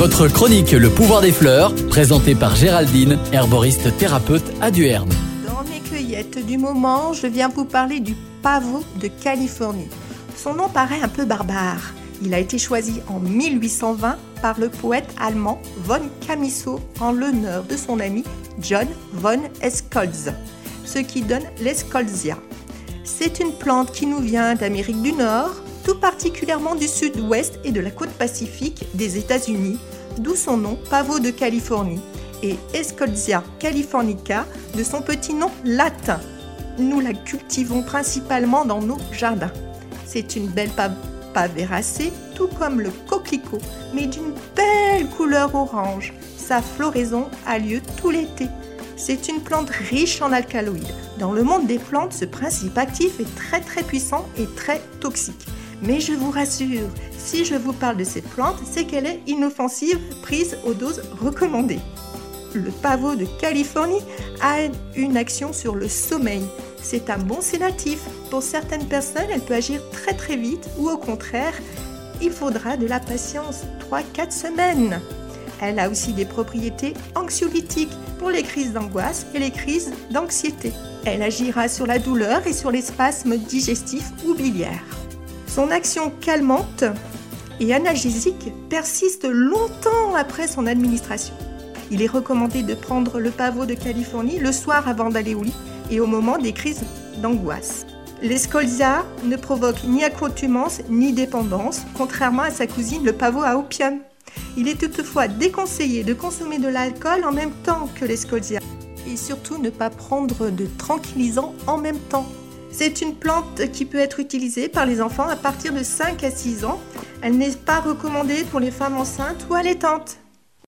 Votre chronique Le pouvoir des fleurs, présentée par Géraldine, herboriste thérapeute à Duerne. Dans mes cueillettes du moment, je viens vous parler du pavot de Californie. Son nom paraît un peu barbare. Il a été choisi en 1820 par le poète allemand von Camiso en l'honneur de son ami John von Escolz, ce qui donne l'Escolzia. C'est une plante qui nous vient d'Amérique du Nord, tout particulièrement du sud-ouest et de la côte pacifique des États-Unis, d'où son nom pavot de Californie et Escolzia californica de son petit nom latin. Nous la cultivons principalement dans nos jardins. C'est une belle pavéracée, tout comme le coquelicot, mais d'une belle couleur orange. Sa floraison a lieu tout l'été. C'est une plante riche en alcaloïdes. Dans le monde des plantes, ce principe actif est très très puissant et très toxique. Mais je vous rassure, si je vous parle de cette plante, c'est qu'elle est inoffensive, prise aux doses recommandées. Le pavot de Californie a une action sur le sommeil. C'est un bon sédatif. Pour certaines personnes, elle peut agir très très vite ou au contraire, il faudra de la patience, 3-4 semaines. Elle a aussi des propriétés anxiolytiques pour les crises d'angoisse et les crises d'anxiété. Elle agira sur la douleur et sur les spasmes digestifs ou biliaires. Son action calmante et analgésique persiste longtemps après son administration. Il est recommandé de prendre le pavot de Californie le soir avant d'aller au lit et au moment des crises d'angoisse. L'escolzia ne provoque ni accoutumance ni dépendance, contrairement à sa cousine le pavot à opium. Il est toutefois déconseillé de consommer de l'alcool en même temps que l'escolzia et surtout ne pas prendre de tranquillisants en même temps. C'est une plante qui peut être utilisée par les enfants à partir de 5 à 6 ans. Elle n'est pas recommandée pour les femmes enceintes ou allaitantes.